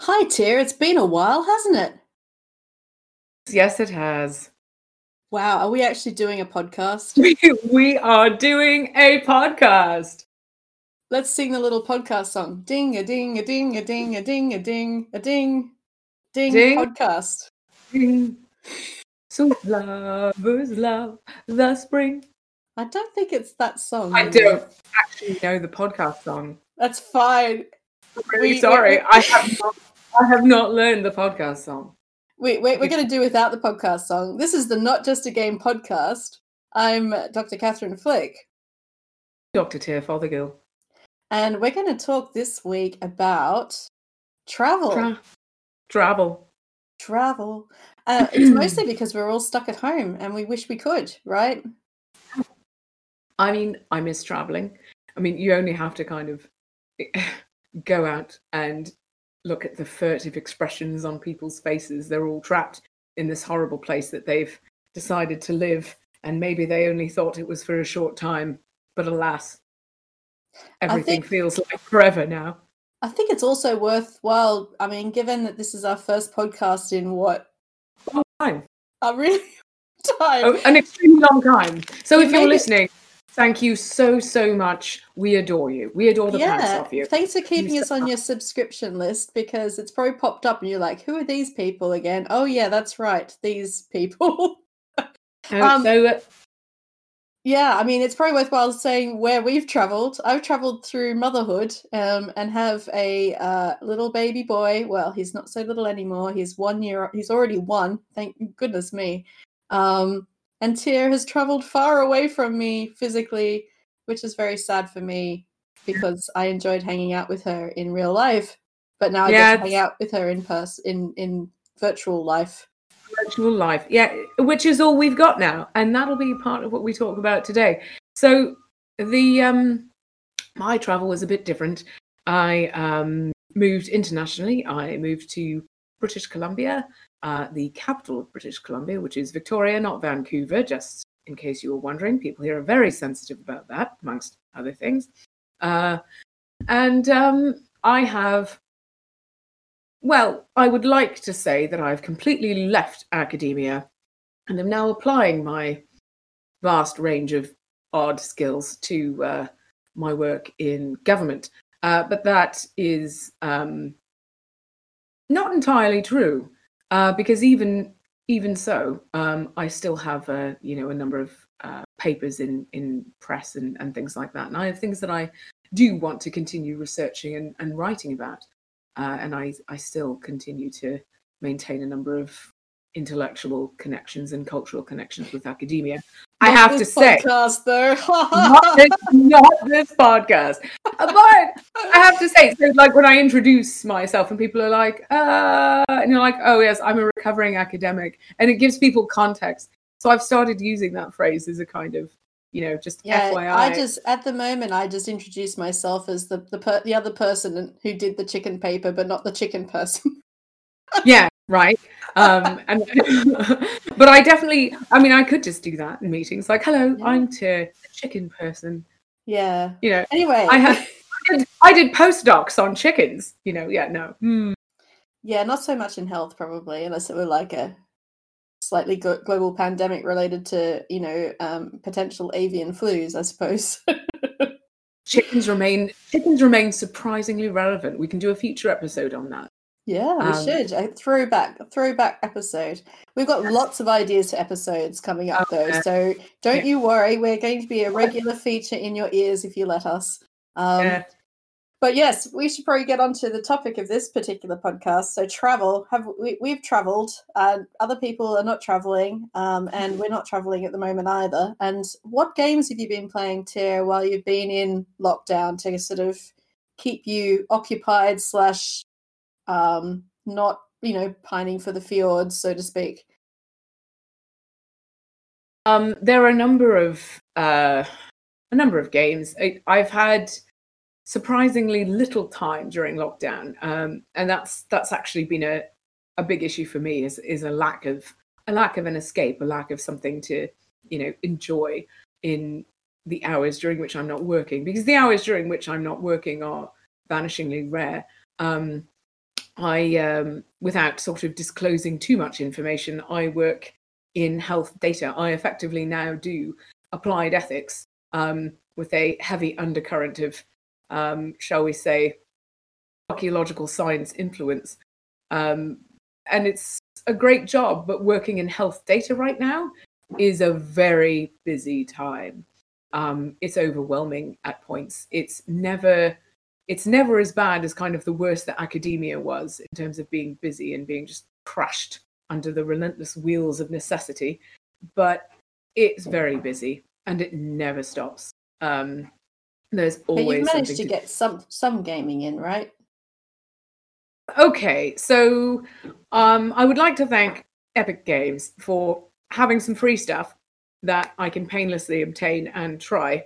Hi, Tia. It's been a while, hasn't it? Yes, it has. Wow, are we actually doing a podcast? we are doing a podcast. Let's sing the little podcast song. Ding a ding a ding a ding a ding a ding a ding ding, Ding. podcast. Ding. Sweet lovers love the spring. I don't think it's that song. I don't actually know the podcast song. That's fine. I'm really We- sorry. we- I have not, I have not learned the podcast song. We, we, we're going to do without the podcast song. This is the Not Just a Game podcast. I'm Dr. Catherine Flick, Dr. Tia Fothergill. and we're going to talk this week about travel. Tra- travel. travel. Uh, it's mostly because we're all stuck at home and we wish we could, right? I mean, I miss traveling. I mean, you only have to kind of go out and look at the furtive expressions on people's faces. They're all trapped in this horrible place that they've decided to live, and maybe they only thought it was for a short time. But alas, everything think- feels like forever now. I think it's also worthwhile. I mean, given that this is our first podcast in what Long time. a really time. Oh, an extremely long time. So if you're listening, thank you so so much. We adore you. We adore the pants yeah, off you. thanks for keeping You us on so your subscription list because it's probably popped up and you're like, who are these people again? Oh yeah, that's right, these people. And um, so uh, Yeah, I mean, it's probably worthwhile saying where we've traveled. I've traveled through motherhood um, and have a uh, little baby boy. Well, he's not so little anymore. He's one year. He's already one. Thank goodness me. Um, and Tia has traveled far away from me physically, which is very sad for me because I enjoyed hanging out with her in real life. But now I Yeah, get to hang out with her in person, in in virtual life. virtual life yeah which is all we've got now and that'll be part of what we talk about today so the um my travel was a bit different i um moved internationally i moved to british columbia uh, the capital of british columbia which is victoria not vancouver just in case you were wondering. People here are very sensitive about that amongst other things. Uh, and um, i have well, I would like to say that I've completely left academia and am now applying my vast range of odd skills to uh, my work in government. Uh, but that is um, not entirely true, uh, because even even so, um, I still have a you know a number of uh, papers in in press and, and things like that, and I have things that I do want to continue researching and, and writing about uh, and I, I still continue to maintain a number of intellectual connections and cultural connections with academia. I have to say, podcast though. not this, not this podcast, Uh, but I have to say, so like when I introduce myself and people are like, uh, and you're like, oh yes, I'm a recovering academic, and it gives people context. So I've started using that phrase as a kind of, you know, just Yeah, FYI. I just at the moment I just introduce myself as the the per, the other person who did the chicken paper, but not the chicken person. yeah right um and but i definitely i mean i could just do that in meetings like hello Yeah. i'm to chicken person yeah. you know Anyway, i had I did, I did postdocs on chickens you know yeah no Hmm. yeah, not so much in health probably, unless it were like a slightly glo- global pandemic related to you know um, potential avian flus, I suppose. chickens remain chickens remain surprisingly relevant we can do a future episode on that yeah, we Um, should a throwback throwback episode. We've got Yes. lots of ideas for episodes coming up though, Okay. so don't Yeah. you worry. We're going to be a regular feature in your ears if you let us. Um, yeah But yes, we should probably get on to the topic of this particular podcast. So travel, have we, we've traveled, and other people are not traveling, um, and we're not traveling at the moment either. And what games have you been playing, Tia, while you've been in lockdown to sort of keep you occupied slash um, not, you know, pining for the fjords, so to speak? Um, there are a number of uh, a number of games. I, I've had surprisingly little time during lockdown, um, and that's that's actually been a, a big issue for me. Is is a lack of a lack of an escape, a lack of something to you know enjoy in the hours during which I'm not working, because the hours during which I'm not working are vanishingly rare. Um, I, um, without sort of disclosing too much information, I work in health data. I effectively now do applied ethics um, with a heavy undercurrent of, um, shall we say, archaeological science influence. Um, and it's a great job, but working in health data right now is a very busy time. Um, it's overwhelming at points. It's never it's never as bad as kind of the worst that academia was in terms of being busy and being just crushed under the relentless wheels of necessity. But it's very busy and it never stops. Um, there's always. But you've managed to, to get some some gaming in, right? Okay, so um, I would like to thank Epic Games for having some free stuff that I can painlessly obtain and try.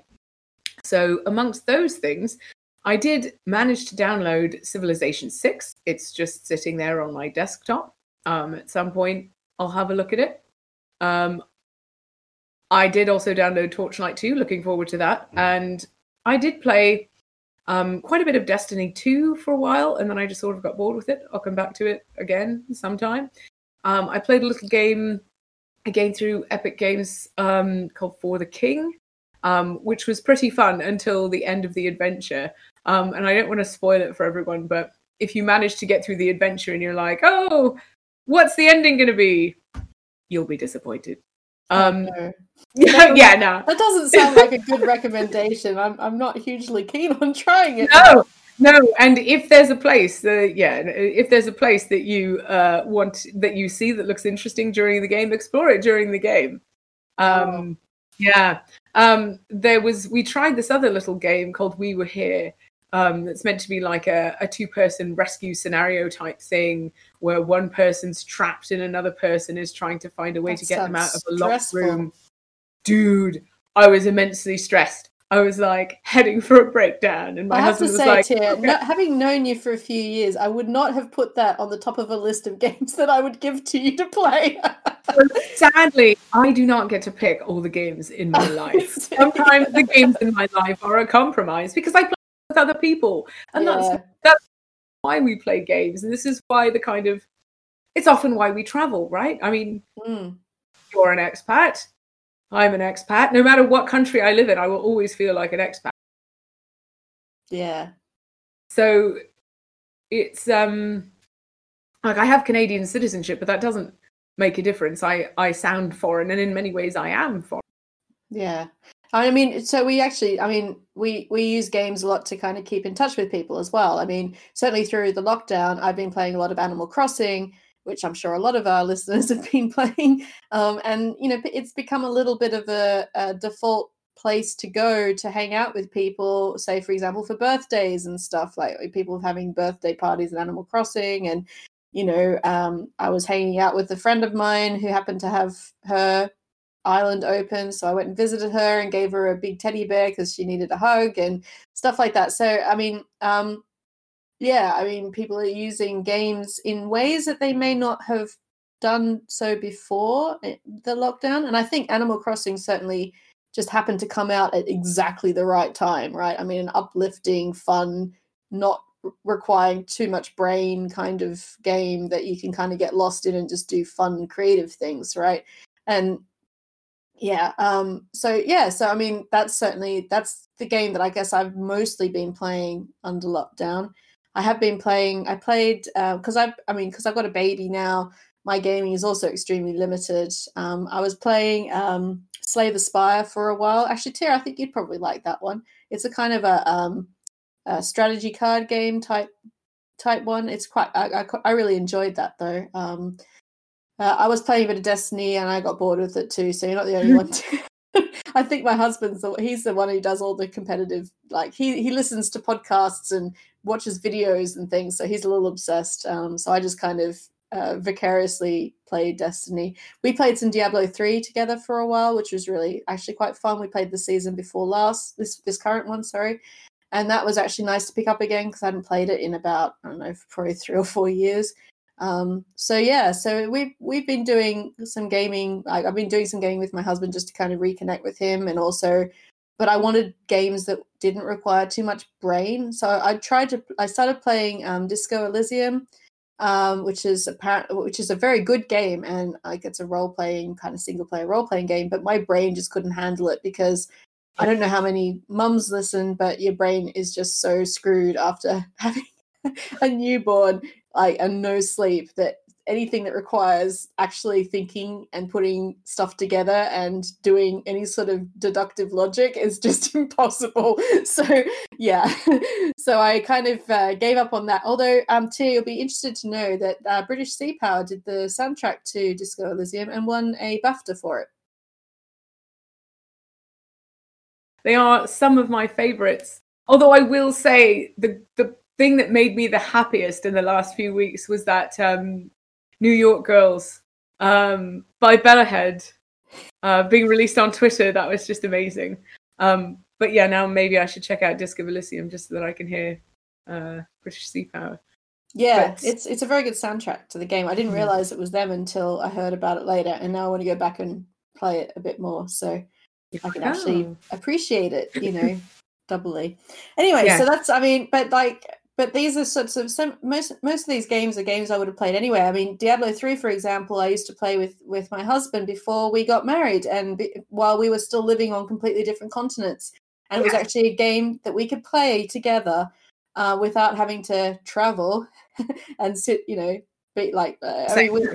So, amongst those things, I did manage to download Civilization 6. It's just sitting there on my desktop. Um, at some point, I'll have a look at it. Um, I did also download Torchlight 2, looking forward to that. And I did play um, quite a bit of Destiny 2 for a while, and then I just sort of got bored with it. I'll come back to it again sometime. Um, I played a little game again through Epic Games um, called For the King, um, which was pretty fun until the end of the adventure. Um, and I don't want to spoil it for everyone, but if you manage to get through the adventure and you're like, oh, what's the ending going to be? You'll be disappointed. Um, no. Yeah, yeah, no. That doesn't sound like a good recommendation. I'm, I'm not hugely keen on trying it. No, no. And if there's a place, uh, yeah, if there's a place that you uh, want that you see that looks interesting during the game, explore it during the game. Um, oh. Yeah. Um, there was we tried this other little game called We Were Here, um, that's meant to be like a, a two person rescue scenario type thing where one person's trapped and another person is trying to find a way that to get them out of a locked room. Dude, I was immensely stressed. I was like heading for a breakdown, and my I have to husband was like, Tia, "Okay." no, having known you for a few years, I would not have put that on the top of a list of games that I would give to you to play. Sadly, I do not get to pick all the games in my life. Sometimes the games in my life are a compromise because I play with other people, and Yeah. that's that's why we play games. And this is why the kind of it's often why we travel, right? I mean, Mm, you're an expat. I'm an expat. No matter what country I live in, I will always feel like an expat. yeah. So it's um like I have Canadian citizenship, but that doesn't make a difference. I I sound foreign, and in many ways, I am foreign. Yeah. I mean, so we actually, I mean, we we use games a lot to kind of keep in touch with people as well. I mean, certainly through the lockdown, I've been playing a lot of Animal Crossing, which I'm sure a lot of our listeners have been playing. Um, and you know, it's become a little bit of a, a default place to go to hang out with people. Say, for example, for birthdays and stuff like people having birthday parties in Animal Crossing, and you know, um, I was hanging out with a friend of mine who happened to have her island open so i went and visited her and gave her a big teddy bear because she needed a hug and stuff like that. So i mean um yeah i mean people are using games in ways that they may not have done so before the lockdown and i think animal crossing certainly just happened to come out at exactly the right time right? I mean an uplifting fun not requiring too much brain kind of game that you can kind of get lost in and just do fun creative things right? And yeah um so yeah so i mean that's certainly that's the game that i guess i've mostly been playing under lockdown. I have been playing i played because i've i mean because i've got a baby now my gaming is also extremely limited. Um i was playing um slay the spire for a while. Actually Tara, i think you'd probably like that one. It's a kind of a um a strategy card game type type one. It's quite i, I, I really enjoyed that though. Um uh, I was playing a bit of Destiny and I got bored with it too. So you're not the only one. To... I think my husband's the, he's the one who does all the competitive. Like he he listens to podcasts and watches videos and things. So he's a little obsessed. Um, so I just kind of uh, vicariously played Destiny. We played some Diablo three together for a while, which was really actually quite fun. We played the season before last this this current one, sorry. And that was actually nice to pick up again because I hadn't played it in about I don't know probably three or four years. Um, so yeah, so we've we've been doing some gaming. I, I've been doing some gaming with my husband just to kind of reconnect with him, and also, but I wanted games that didn't require too much brain. So I tried to. I started playing um, Disco Elysium, um, which is apparent, which is a very good game, and like it's a role playing kind of single player role playing game. But my brain just couldn't handle it because I don't know how many mums listen, but your brain is just so screwed after having a newborn, like and no sleep that anything that requires actually thinking and putting stuff together and doing any sort of deductive logic is just impossible. So yeah, so I kind of uh, gave up on that. Although um, Tia, you'll be interested to know that uh, British Sea Power did the soundtrack to Disco Elysium and won a BAFTA for it. They are some of my favorites. Although I will say the the thing that made me the happiest in the last few weeks was that um, New York Girls um, by Bellowhead uh, being released on Twitter. That was just amazing. Um, but yeah, now maybe I should check out Disco Elysium just so that I can hear uh, British Sea Power. Yeah, but... it's it's a very good soundtrack to the game. I didn't mm. realize it was them until I heard about it later, and now I want to go back and play it a bit more so I can actually appreciate it. You know, doubly. Anyway, yeah. so that's I mean, but like but these are sorts of some most most of these games are games I would have played anyway. I mean, Diablo three, for example, I used to play with with my husband before we got married, and be, while we were still living on completely different continents, and it was actually a game that we could play together uh, without having to travel and sit, you know, be like. Uh, I mean, we,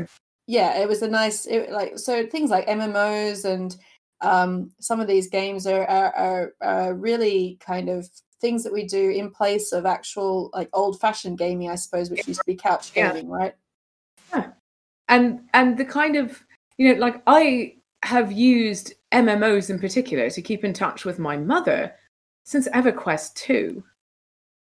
yeah, it was a nice it, like so things like MMOs and um, some of these games are, are, are, are really kind of things that we do in place of actual like old fashioned gaming, I suppose, which used to be couch gaming, yeah. right? Yeah. And and the kind of you know, like I have used MMOs in particular to keep in touch with my mother since EverQuest 2.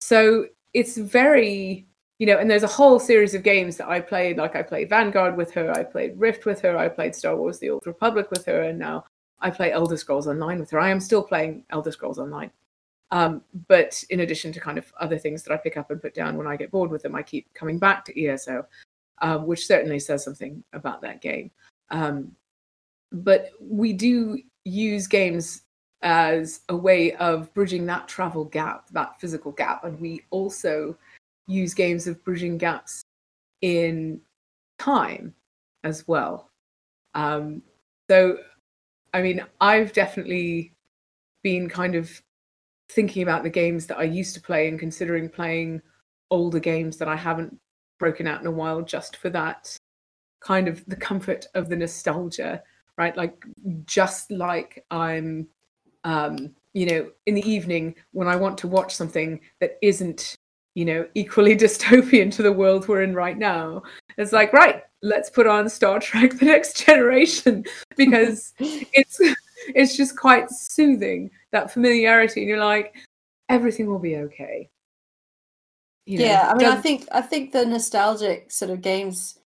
So it's very, you know, and there's a whole series of games that I played. Like I played Vanguard with her, I played Rift with her, I played Star Wars The Old Republic with her, and now I play Elder Scrolls Online with her. I am still playing Elder Scrolls Online. Um, but in addition to kind of other things that I pick up and put down when I get bored with them, I keep coming back to ESO, um, which certainly says something about that game. Um, but we do use games as a way of bridging that travel gap, that physical gap, and we also use games of bridging gaps in time as well. Um, so, I mean, I've definitely been kind of thinking about the games that I used to play and considering playing older games that I haven't broken out in a while just for that kind of the comfort of the nostalgia, right? Like just like I'm um, you know, in the evening when I want to watch something that isn't, you know, equally dystopian to the world we're in right now. It's like, right, let's put on Star Trek the next generation because it's it's just quite soothing that familiarity and you're like everything will be okay you know, yeah i mean i think i think the nostalgic sort of games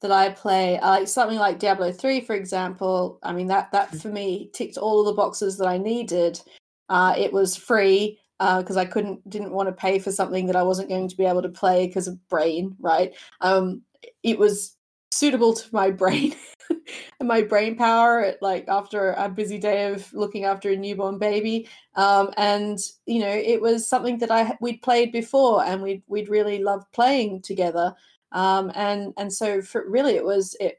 that i play like something like diablo 3 for example i mean that that mm. for me ticked all of the boxes that i needed uh, it was free because uh, I couldn't didn't want to pay for something that I wasn't going to be able to play because of brain, right? Um, it was suitable to my brain and my brain power like after a busy day of looking after a newborn baby. Um, and you know it was something that i we'd played before and we'd we'd really loved playing together. Um, and and so for really it was it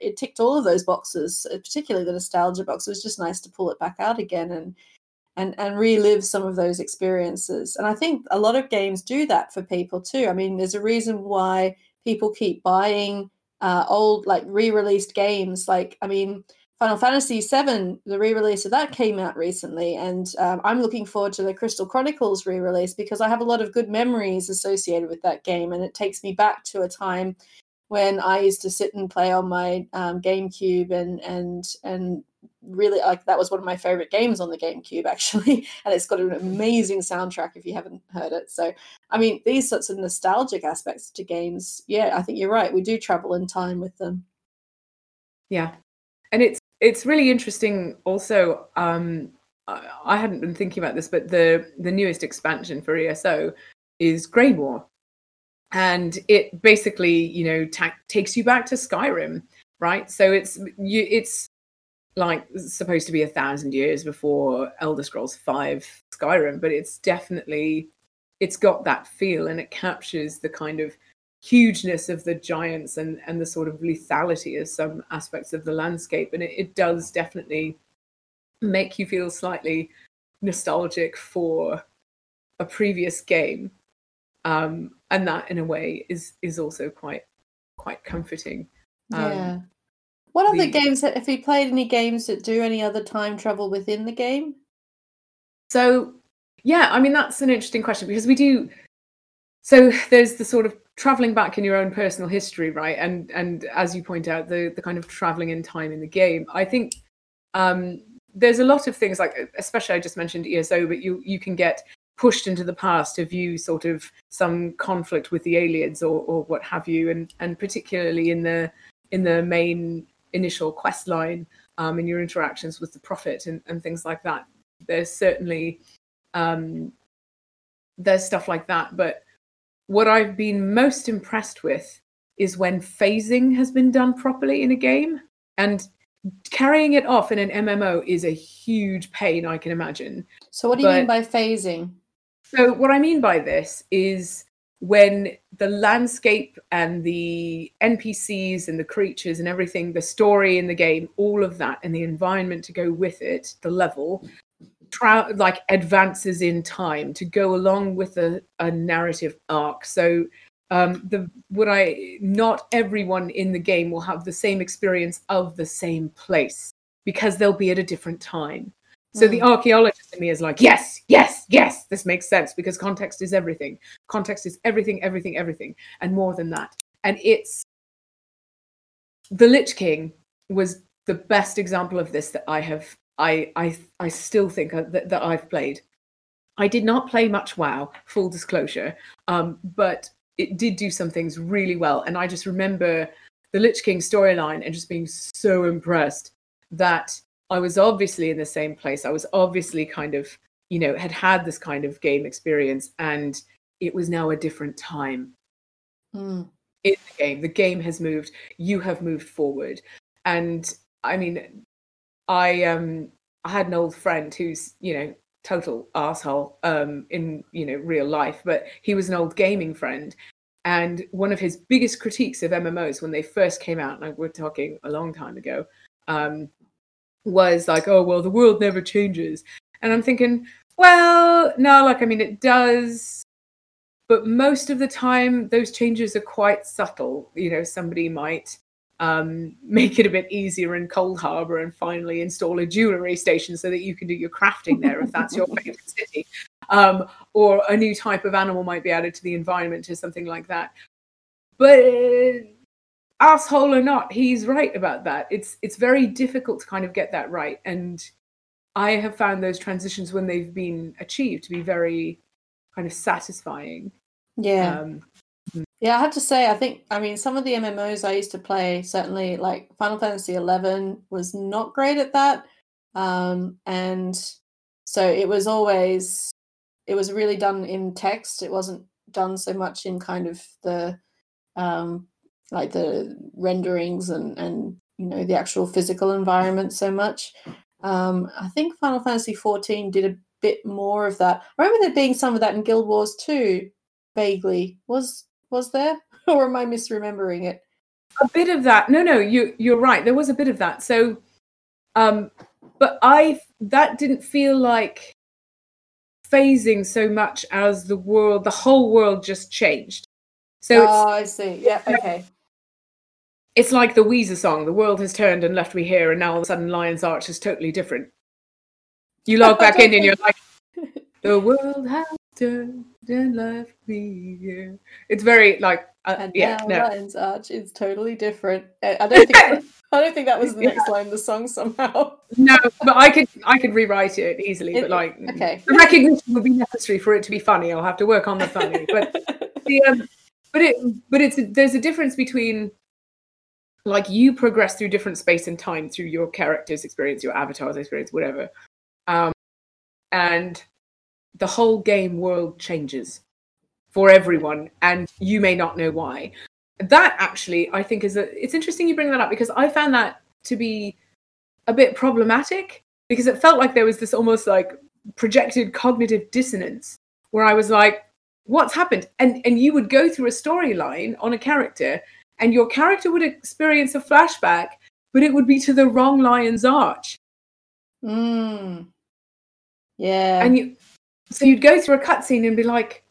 it ticked all of those boxes uh, particularly the nostalgia box. It was just nice to pull it back out again and and and relive some of those experiences. And i think a lot of games do that for people too. I mean there's a reason why people keep buying uh, old like re-released games. Like I mean, Final Fantasy VII, the re-release of that came out recently, and um, I'm looking forward to the Crystal Chronicles re-release because I have a lot of good memories associated with that game, and it takes me back to a time when I used to sit and play on my um, GameCube and and and really like that was one of my favorite games on the GameCube actually, and it's got an amazing soundtrack if you haven't heard it. So, I mean, these sorts of nostalgic aspects to games, yeah, I think you're right. We do travel in time with them. Yeah, and it's it's really interesting. Also, um, I, I hadn't been thinking about this, but the the newest expansion for ESO is Greymoor, and it basically you know ta- takes you back to Skyrim, right? So it's you it's like supposed to be a thousand years before Elder Scrolls Five Skyrim, but it's definitely it's got that feel and it captures the kind of hugeness of the giants and and the sort of lethality of some aspects of the landscape. And it, it does definitely make you feel slightly nostalgic for a previous game. Um and that in a way is is also quite quite comforting. Um, yeah what other the- games have you played any games that do any other time travel within the game So, yeah, I mean, that's an interesting question because we do. So there's the sort of traveling back in your own personal history, right? And and as you point out, the the kind of traveling in time in the game. I think um, there's a lot of things like, especially I just mentioned ESO, but you you can get pushed into the past to view sort of some conflict with the aliens or or what have you, and and particularly in the in the main initial quest line um, in your interactions with the prophet and, and things like that. There's certainly um, there's stuff like that but what i've been most impressed with is when phasing has been done properly in a game and carrying it off in an mmo is a huge pain i can imagine. So what do you mean by phasing? So what I mean by this is when the landscape and the NPCs and the creatures and everything, the story in the game, all of that, and the environment to go with it, the level, tra- like advances in time to go along with a, a narrative arc. So um, the would I not everyone in the game will have the same experience of the same place because they'll be at a different time. So the archaeologist in me is like, yes, yes, yes, this makes sense because context is everything. Context is everything, everything, everything, and more than that. And it's the Lich King was the best example of this that I have. I I I still think that, that I've played. I did not play much WoW, full disclosure, um, but it did do some things really well. And I just remember the Lich King storyline and just being so impressed that I was obviously in the same place. I was obviously kind of, you know, had had this kind of game experience and it was now a different time Mm. in the game. The game has moved. You have moved forward. And I mean, I um I had an old friend who's, you know, total asshole um in, you know, real life, but he was an old gaming friend. And one of his biggest critiques of MMOs when they first came out, and we're talking a long time ago, um, was like, oh well, the world never changes. And I'm thinking, well, no, like I mean it does, but most of the time those changes are quite subtle. You know, somebody might um, make it a bit easier in Coldharbour and finally install a jewelry station so that you can do your crafting there if that's your favorite city. Um, or a new type of animal might be added to the environment or something like that. But asshole or not, he's right about that. It's it's very difficult to kind of get that right, and I have found those transitions when they've been achieved to be very kind of satisfying. yeah Um, Yeah, I have to say, I think, I mean, some of the MMOs I used to play, certainly like Final Fantasy XI, was not great at that. Um, and so it was always, it was really done in text. It wasn't done so much in kind of the, um, like the renderings and, and, you know, the actual physical environment so much. Um, I think Final Fantasy XIV did a bit more of that. I remember there being some of that in Guild Wars 2, vaguely. Was was there or am i misremembering it a bit of that. No, no, you you're right. There was a bit of that. So, um, but I that didn't feel like phasing so much as the world, the whole world just changed. So oh i see yeah okay it's like the Weezer song, the world has turned and left me here, and now all of a sudden Lion's Arch is totally different. You log back in and you're like, the world has turned and left me here. It's very like, uh, and yeah, now no. Lion's Arch is totally different i don't think i don't think that was the next line of the song somehow No, but I could I could rewrite it easily, It- but like okay the recognition would be necessary for it to be funny. I'll have to work on the funny. But the um, but it but it's there's a difference between like you progress through different space and time through your character's experience, your avatar's experience, whatever. Um, and the whole game world changes for everyone, and you may not know why. That actually, I think, is a. It's interesting you bring that up because I found that to be a bit problematic because it felt like there was this almost like projected cognitive dissonance where I was like, what's happened and and you would go through a storyline on a character and your character would experience a flashback but it would be to the wrong lion's arch Mm. Yeah. and you so you'd go through a cutscene and be like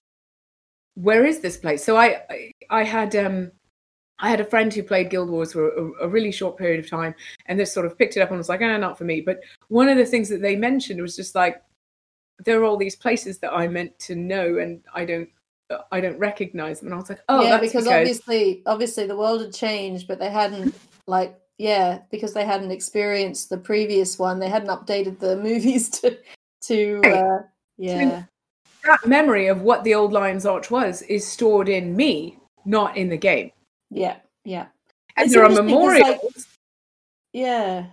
where is this place so i i, I had um I had a friend who played Guild Wars for a, a, really short period of time, and this sort of picked it up and was like, "Oh, not for me." But one of the things that they mentioned was just like, there are all these places that I meant to know, and I don't, I don't recognize them. And I was like, "Oh, yeah, that's because, because obviously, obviously the world had changed, but they hadn't like yeah, because they hadn't experienced the previous one. They hadn't updated the movies to to uh, yeah. that memory of what the old Lion's Arch was is stored in me, not in the game." Yeah, yeah. And It's there are memorials. like- Yeah.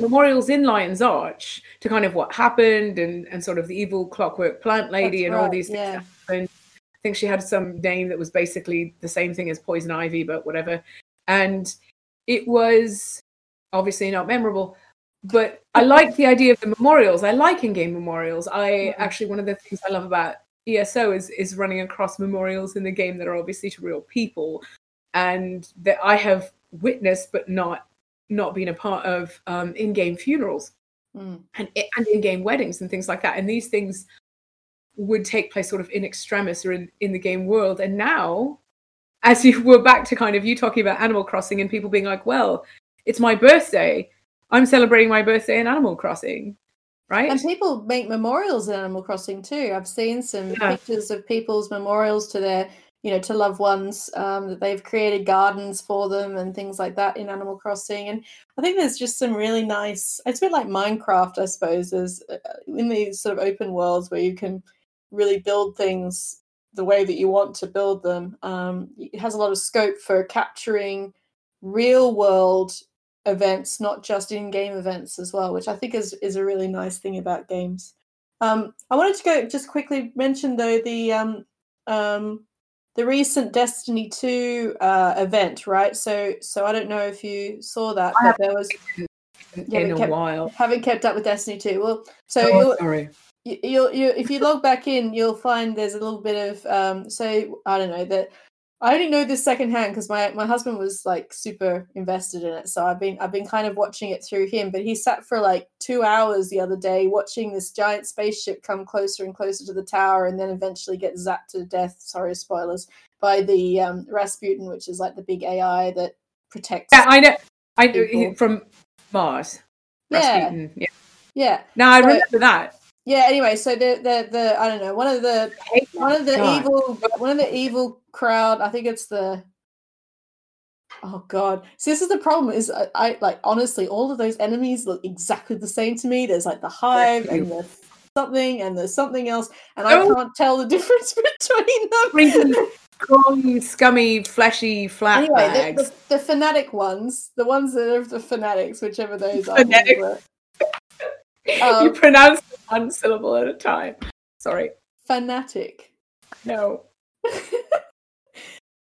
memorials in Lion's Arch to kind of what happened and, and sort of the evil clockwork plant lady That's and all these things yeah. that happened. I think she had some name that was basically the same thing as Poison Ivy, but whatever. And it was obviously not memorable. But I like the idea of the memorials. I like in-game memorials. I Mhm. actually one of the things I love about ESO is is running across memorials in the game that are obviously to real people, and that I have witnessed but not not been a part of um, in-game funerals Mm. and, and in-game weddings and things like that. And these things would take place sort of in extremis or in, in the game world. And now, as you were back to kind of you talking about Animal Crossing and people being like, well, it's my birthday. I'm celebrating my birthday in Animal Crossing. Right? And people make memorials in Animal Crossing too. I've seen some Yeah. pictures of people's memorials to their, you know, to loved ones um, that they've created gardens for them and things like that in Animal Crossing. And I think there's just some really nice. It's a bit like Minecraft, I suppose, is uh, in these sort of open worlds where you can really build things the way that you want to build them. Um, it has a lot of scope for capturing real world events, not just in-game events as well, which I think is is a really nice thing about games. Um, I wanted to go just quickly mention though the um, um, the recent Destiny two uh, event, right? So so I don't know if you saw that, but there was in yeah, in a kept- while. haven't kept up with Destiny two. Well, so Oh, sorry. You, you'll you if you log back in, you'll find there's a little bit of um. So I don't know that I only know this secondhand because my my husband was like super invested in it, so I've been I've been kind of watching it through him. But he sat for like two hours the other day watching this giant spaceship come closer and closer to the tower, and then eventually get zapped to death. Sorry, spoilers by the um, Rasputin, which is like the big AI that protects. Yeah, I know. I know from Mars. Yeah. Rasputin. Yeah. yeah, No, I So- remember that. Yeah. Anyway, so the the the I don't know one of the one of the God. evil one of the evil crowd i think it's the oh god see this is the problem is I, I like honestly all of those enemies look exactly the same to me there's like the hive and the something and there's something else and i Oh. can't tell the difference between them scummy, fleshy, flat anyway bags. the, the, the fanatic ones the ones that are the fanatics whichever those are Were- you um, pronounce one syllable at a time. Sorry. fanatic No.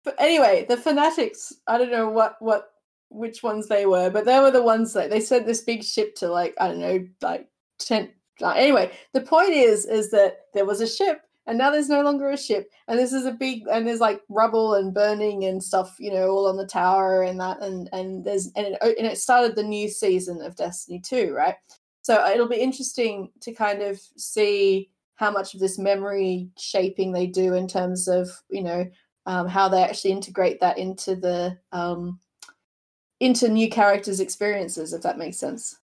but anyway, the fanatics, I don't know what what which ones they were, but they were the ones that they sent this big ship to like I don't know, like ten. Anyway, the point is is that there was a ship and now there's no longer a ship and this is a big and there's like rubble and burning and stuff you know all on the tower and that and and there's and it, and it started the new season of destiny 2 right so it'll be interesting to kind of see how much of this memory shaping they do in terms of you know um, how they actually integrate that into the um, into new characters' experiences, if that makes sense.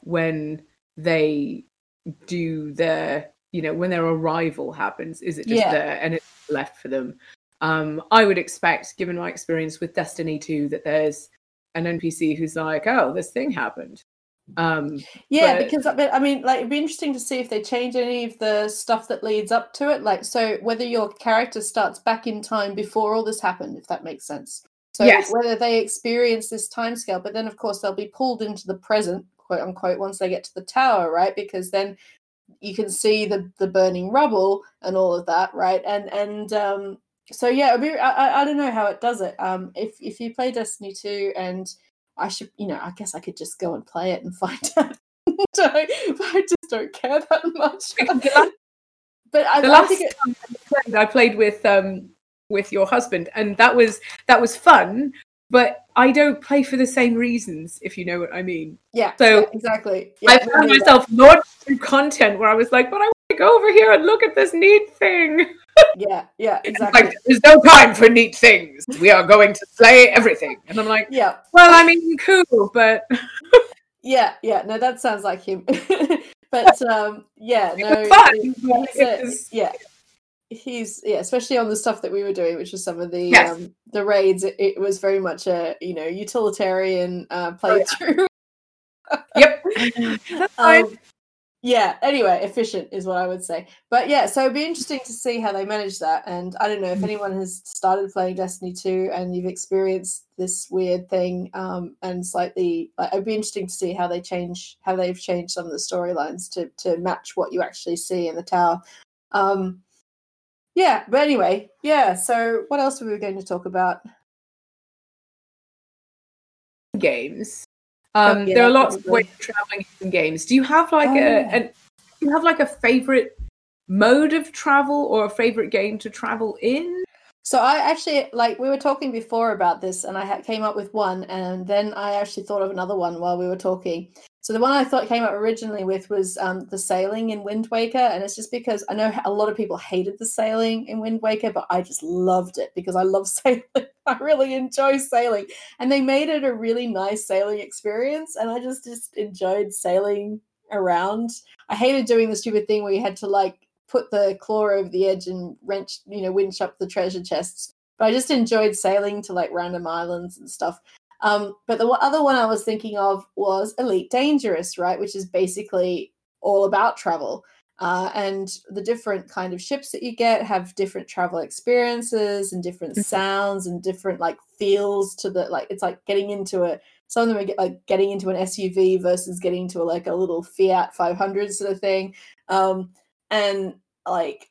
When they do their, you know, when their arrival happens, is it just Yeah. there and it's left for them? Um, I would expect, given my experience with Destiny 2, that there's an NPC who's like, oh, this thing happened. Um, Yeah, But- because I mean, like it'd be interesting to see if they change any of the stuff that leads up to it. Like, so whether your character starts back in time before all this happened, if that makes sense. So Yes. whether they experience this timescale, but then of course they'll be pulled into the present, quote unquote, once they get to the tower, right? Because then you can see the the burning rubble and all of that, right? And and um, so yeah, be, I, I I don't know how it does it. Um, if if you play Destiny two and I should, you know, I guess I could just go and play it and find out. but I just don't care that much. because the last, but I, the I last think it, time I played, I played with um with your husband, and that was that was fun. But I don't play for the same reasons, if you know what I mean. yeah, So, yeah, exactly. Yeah, I found knew that. myself launched through content where I was like, "But I want to go over here and look at this neat thing." Yeah, yeah, exactly. Like, there's no time for neat things. We are going to slay everything, and I'm like, yeah, "Well, I mean, cool, but yeah, yeah. No, that sounds like him. but um, yeah, no, was fun." it- he's a- yeah he's yeah especially on the stuff that we were doing which was some of the Yes. um the raids it, it was very much a you know utilitarian uh Oh, yeah. playthrough Yep. That's fine. um, yeah anyway efficient is what i would say but yeah so it'd be interesting to see how they manage that and i don't know if Mhm. anyone has started playing destiny 2 and you've experienced this weird thing um and slightly like it'd be interesting to see how they change how they've changed some of the storylines to to match what you actually see in the tower um yeah but anyway yeah so what else were we going to talk about games. Um, Oh, yeah, there are lots of ways of traveling in games. Do you have like Oh. a an, do you have like a favorite mode of travel or a favorite game to travel in? So I actually like we were talking before about this, and I ha- came up with one, and then I actually thought of another one while we were talking. So the one I thought came up originally with was um, the sailing in Wind Waker, and it's just because I know a lot of people hated the sailing in Wind Waker, but I just loved it because I love sailing. I really enjoy sailing, and they made it a really nice sailing experience, and I just just enjoyed sailing around. I hated doing the stupid thing where you had to like put the claw over the edge and wrench, you know, winch up the treasure chests. But I just enjoyed sailing to like random islands and stuff. Um, but the other one I was thinking of was Elite Dangerous, right? Which is basically all about travel. Uh, and the different kind of ships that you get have different travel experiences and different Mhm. sounds and different like feels to the like it's like getting into a some of them are like getting into an SUV versus getting into a, like a little Fiat 500 sort of thing. Um, and like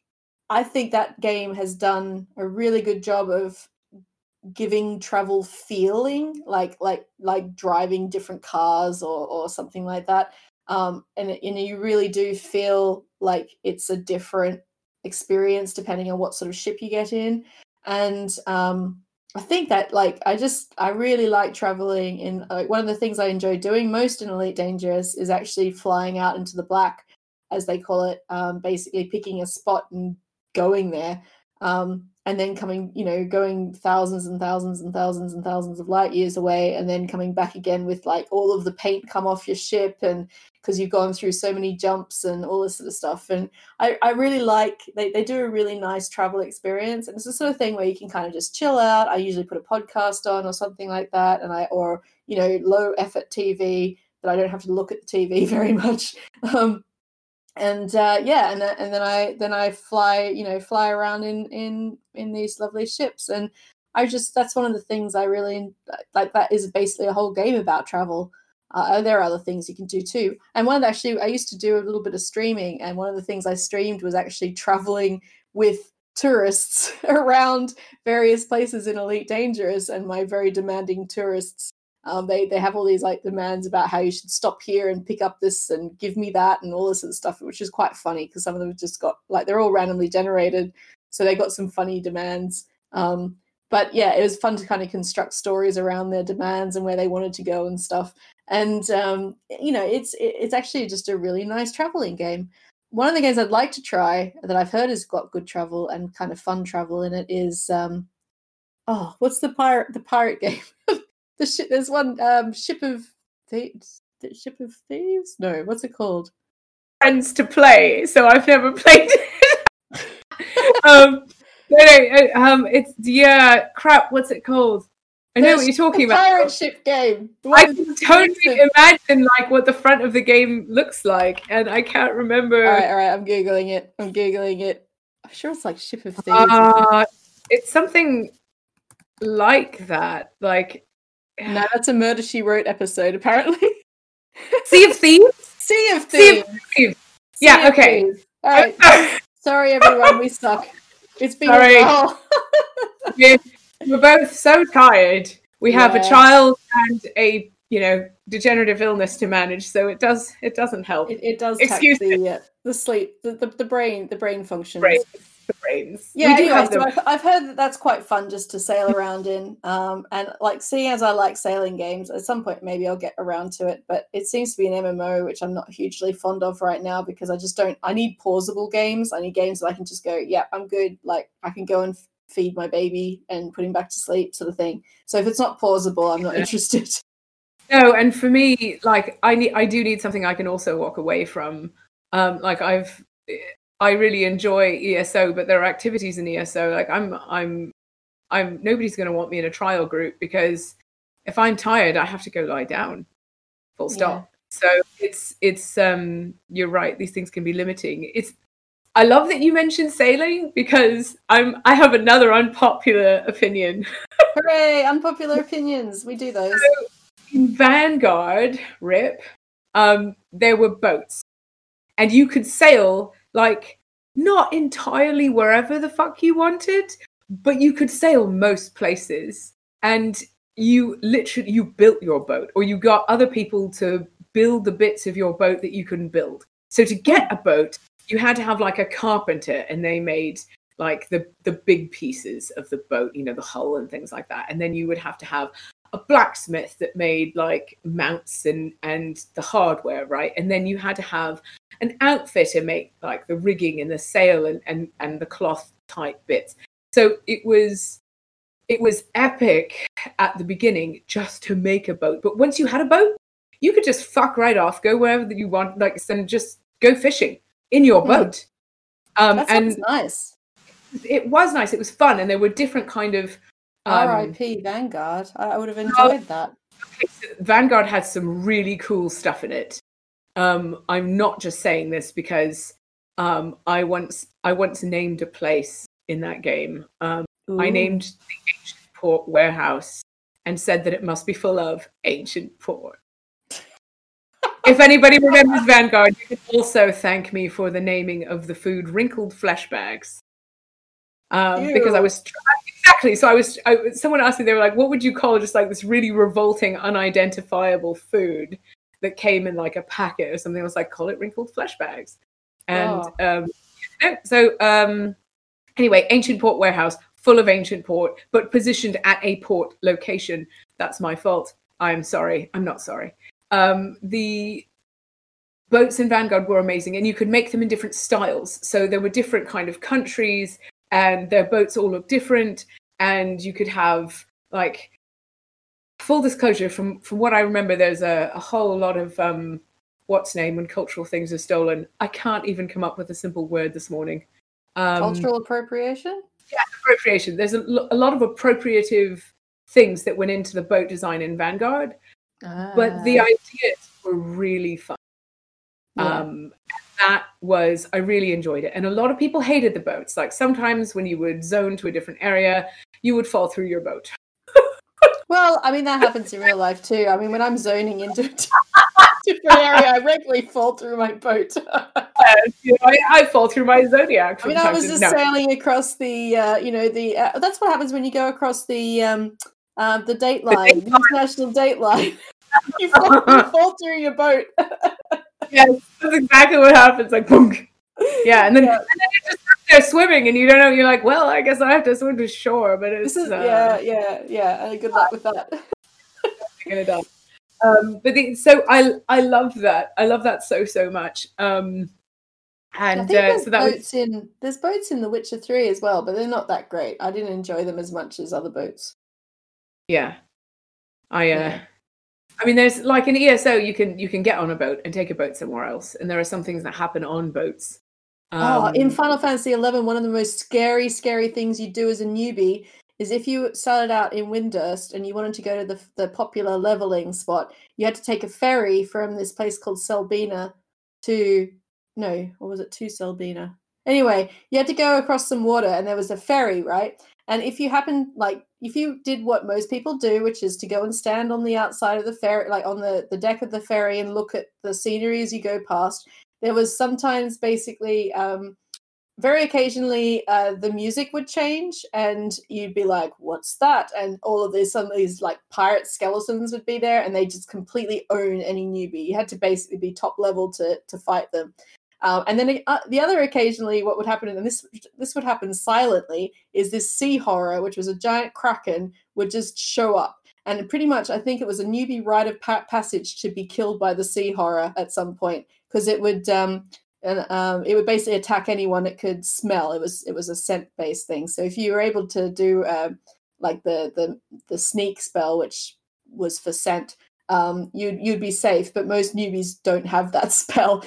I think that game has done a really good job of giving travel feeling like like like driving different cars or or something like that um and, and you really do feel like it's a different experience depending on what sort of ship you get in and um i think that like i just i really like traveling in like one of the things i enjoy doing most in elite dangerous is actually flying out into the black as they call it um basically picking a spot and going there um and then coming, you know, going thousands and thousands and thousands and thousands of light years away, and then coming back again with like all of the paint come off your ship, and because you've gone through so many jumps and all this sort of stuff. And I, I really like they, they do a really nice travel experience, and it's the sort of thing where you can kind of just chill out. I usually put a podcast on or something like that, and I or you know low effort TV that I don't have to look at the TV very much. Um, and uh, yeah, and then- and then I then I fly, you know, fly around in in in these lovely ships, and I just that's one of the things I really like. That is basically a whole game about travel. Uh, there are other things you can do too, and one of the, actually I used to do a little bit of streaming, and one of the things I streamed was actually traveling with tourists around various places in Elite Dangerous, and my very demanding tourists um, they they have all these like demands about how you should stop here and pick up this and give me that and all this sort of stuff, which is quite funny because some of them have just got like they're all randomly generated, so they got some funny demands. Um, but yeah, it was fun to kind of construct stories around their demands and where they wanted to go and stuff. And um, you know, it's it- it's actually just a really nice traveling game. One of the games I'd like to try that I've heard has got good travel and kind of fun travel in it is um, oh, what's the pirate the pirate game? The ship there's one um ship of thieves ship of thieves no what's it called Friends to play, so I've never played it. um, no, no, um, it's yeah, crap. What's it called? I know The what you're talking the about. pirate ship game I can totally imagine like what the front of the game looks like, and I can't remember. all right all right i'm googling it i'm googling it i'm sure it's like ship of thieves. Uh, it's something like that, like no that's a murder she wrote episode apparently Sea of Thieves. sea of Sea of thieves Thieves. Sea Yeah, of okay. Thieves. all right sorry everyone we suck it's been Sorry. a while we're, we're both so tired. We have Yeah. a child and a you know degenerative illness to manage so it does it doesn't help It, it does Excuse the uh, the sleep, the, the, the brain, the brain functions. The brains Yeah, we do anyway, have so them I've, I've heard that that's quite fun just to sail around in. Um, and like seeing as I like sailing games, at some point maybe I'll get around to it. But it seems to be an MMO, which I'm not hugely fond of right now because I just don't. I need pausable games. I need games that I can just go, yeah, I'm good. Like I can go and feed my baby and put him back to sleep, sort of thing. So if it's not pausable, I'm not Yeah. interested. No, and for me, like I need, I do need something I can also walk away from. Um, like I've, I really enjoy ESO, but there are activities in ESO. Like I'm, I'm, I'm. Nobody's going to want me in a trial group because if I'm tired, I have to go lie down. Full stop. So it's, it's. Um, you're right. These things can be limiting. It's. I love that you mentioned sailing because I'm. I have another unpopular opinion. Hooray! Unpopular opinions. We do those. in Vanguard, RIP, um, there were boats, and you could sail like not entirely wherever the fuck you wanted, but you could sail most places. And you literally you built your boat, or you got other people to build the bits of your boat that you couldn't build. So to get a boat, you had to have like a carpenter, and they made like the the big pieces of the boat, you know, the hull and things like that. And then you would have to have a blacksmith that made like mounts and and the hardware right? And then you had to have an outfitter make like the rigging and the sail and and, and the cloth type bits. So it was it was epic at the beginning just to make a boat. But once you had a boat you could just fuck right off go wherever that you want like and just go fishing in your Hmm. boat. Um That sounds and nice. it was nice. It was fun and there were different kind of um, R.I.P. Vanguard. I, would have enjoyed that. Vanguard had some really cool stuff in it. Um, I'm not just saying this because um, I once I once named a place in that game. Um, I named the ancient port warehouse and said that it must be full of ancient port. if anybody remembers Vanguard, you can also thank me for the naming of the food wrinkled flesh bags. Um, because I was exactly. So I was I, someone asked me they were like what would you call just like this really revolting unidentifiable food that came in like a packet or something? I was like call it wrinkled flesh bags. And um so um anyway ancient port warehouse full of ancient port but positioned at a port location. That's my fault. I'm sorry. I'm not sorry. Um the boats in vanguard were amazing and you could make them in different styles. So there were different kind of countries and their boats all look different. And you could have like full disclosure from from what i remember there's a, a whole lot of um what's name when cultural things are stolen. I can't even come up with a simple word this morning. Um Cultural appropriation? Yeah, appropriation. There's a, a lot of appropriative things that went into the boat design in vanguard but the Ah, ideas were really fun. Yeah. um that was i really enjoyed it and a lot of people hated the boats like sometimes when you would zone to a different area you would fall through your boat Well, I mean that happens in real life too. I mean, when I'm zoning into a different area, I regularly fall through my boat. You know, I, I fall through my zodiac I mean, I was just no. sailing across the, uh, you know, the. Uh, that's what happens when you go across the, um, uh, the date line, the international date line. you, fall, you fall through your boat. Yes that's exactly what happens like boom yeah and then, Yeah. and then you're just there swimming and you don't know you're like well i guess i have to swim to shore but it's This is, uh, yeah, yeah, yeah. And good luck with that. Gonna die. Um, but the, so I I love that. I love that so so much. Um, I and think uh, there's so that was boats in there's boats in The Witcher Three as well, but they're not that great. I didn't enjoy them as much as other boats. yeah. I uh, Yeah. I mean, there's like in ESO, you can you can get on a boat and take a boat somewhere else, and there are some things that happen on boats. oh, in Um, Final Fantasy Eleven, one of the most scary, scary things you do as a newbie is if you started out in Windurst and you wanted to go to the the popular leveling spot, you had to take a ferry from this place called Selbina to no, or was it to Selbina? Anyway, you had to go across some water, and there was a ferry, right? And if you happen, like, if you did what most people do, which is to go and stand on the outside of the ferry, like on the, the deck of the ferry and look at the scenery as you go past, there was sometimes basically um, very occasionally uh, the music would change and you'd be like what's that? And all of these some of these like pirate skeletons would be there and they just completely own any newbie. You had to basically be top level to to fight them um, and then uh, the other occasionally what would happen and this this would happen silently is this sea horror which was a giant kraken would just show up and pretty much i think it was a newbie rite of pa- passage to be killed by the sea horror at some point because it would um, and um, it would basically attack anyone it could smell. It was it was a scent based thing. So if you were able to do uh, like the the the sneak spell, which was for scent, um, you'd you'd be safe. But most newbies don't have that spell.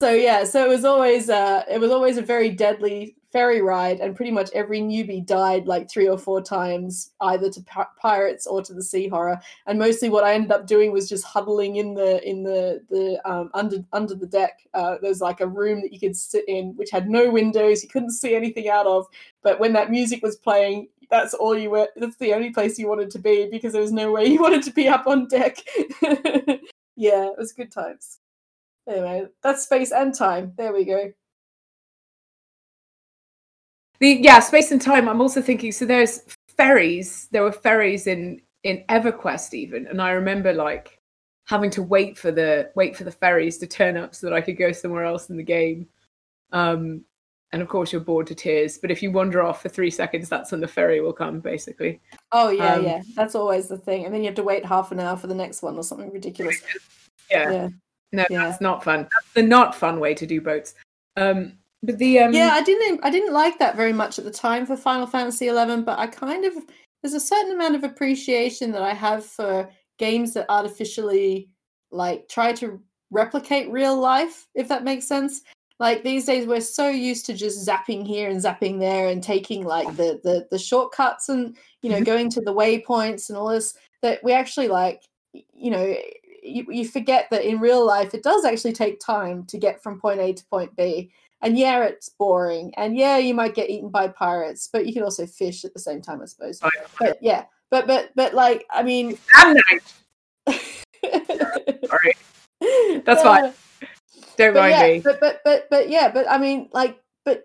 So yeah, so it was always uh, it was always a very deadly ferry ride, and pretty much every newbie died like three or four times, either to pirates or to the sea horror. And mostly, what I ended up doing was just huddling in the in the the um, under under the deck. Uh, there's like a room that you could sit in, which had no windows. You couldn't see anything out of. But when that music was playing, that's all you were. That's the only place you wanted to be because there was no way you wanted to be up on deck. yeah, it was good times. Anyway, that's space and time. There we go. The yeah space and time i'm also thinking so there's ferries there were ferries in in everquest even and i remember like having to wait for the wait for the ferries to turn up so that i could go somewhere else in the game. Um and of course you're bored to tears but if you wander off for three seconds that's when the ferry will come basically. Oh yeah um, yeah. That's always the thing and then you have to wait half an hour for the next one or something ridiculous. Yeah, yeah. No yeah. that's not fun that's the not fun way to do boats um but the um... yeah, I didn't I didn't like that very much at the time for Final Fantasy XI, but I kind of there's a certain amount of appreciation that I have for games that artificially like try to replicate real life, if that makes sense. Like these days, we're so used to just zapping here and zapping there and taking like the the, the shortcuts and you know mm-hmm. going to the waypoints and all this that we actually like you know you, you forget that in real life it does actually take time to get from point A to point B and yeah, it's boring. And yeah, you might get eaten by pirates, but you can also fish at the same time, I suppose. But yeah, but but but like, I mean, I'm night. Sorry, that's fine. Uh, Don't mind yeah, me. But but but but yeah, but I mean, like, but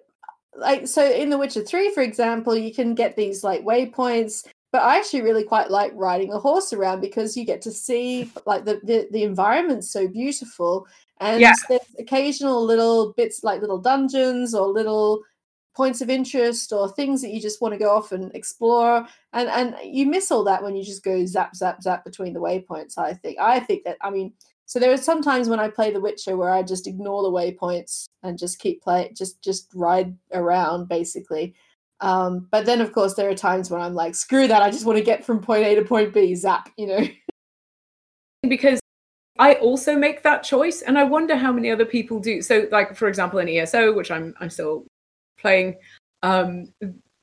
like, so in The Witcher Three, for example, you can get these like waypoints. But I actually really quite like riding a horse around because you get to see like the the, the environment's so beautiful. And yeah. there's occasional little bits like little dungeons or little points of interest or things that you just want to go off and explore. And and you miss all that when you just go zap zap zap between the waypoints i think. I think that i mean so there are some times when i play the witcher where i just ignore the waypoints and just keep play just just ride around basically um but then of course there are times when i'm like screw that i just want to get from point a to point b zap you know because I also make that choice, and I wonder how many other people do. So, like for example, in ESO, which I'm I'm still playing um,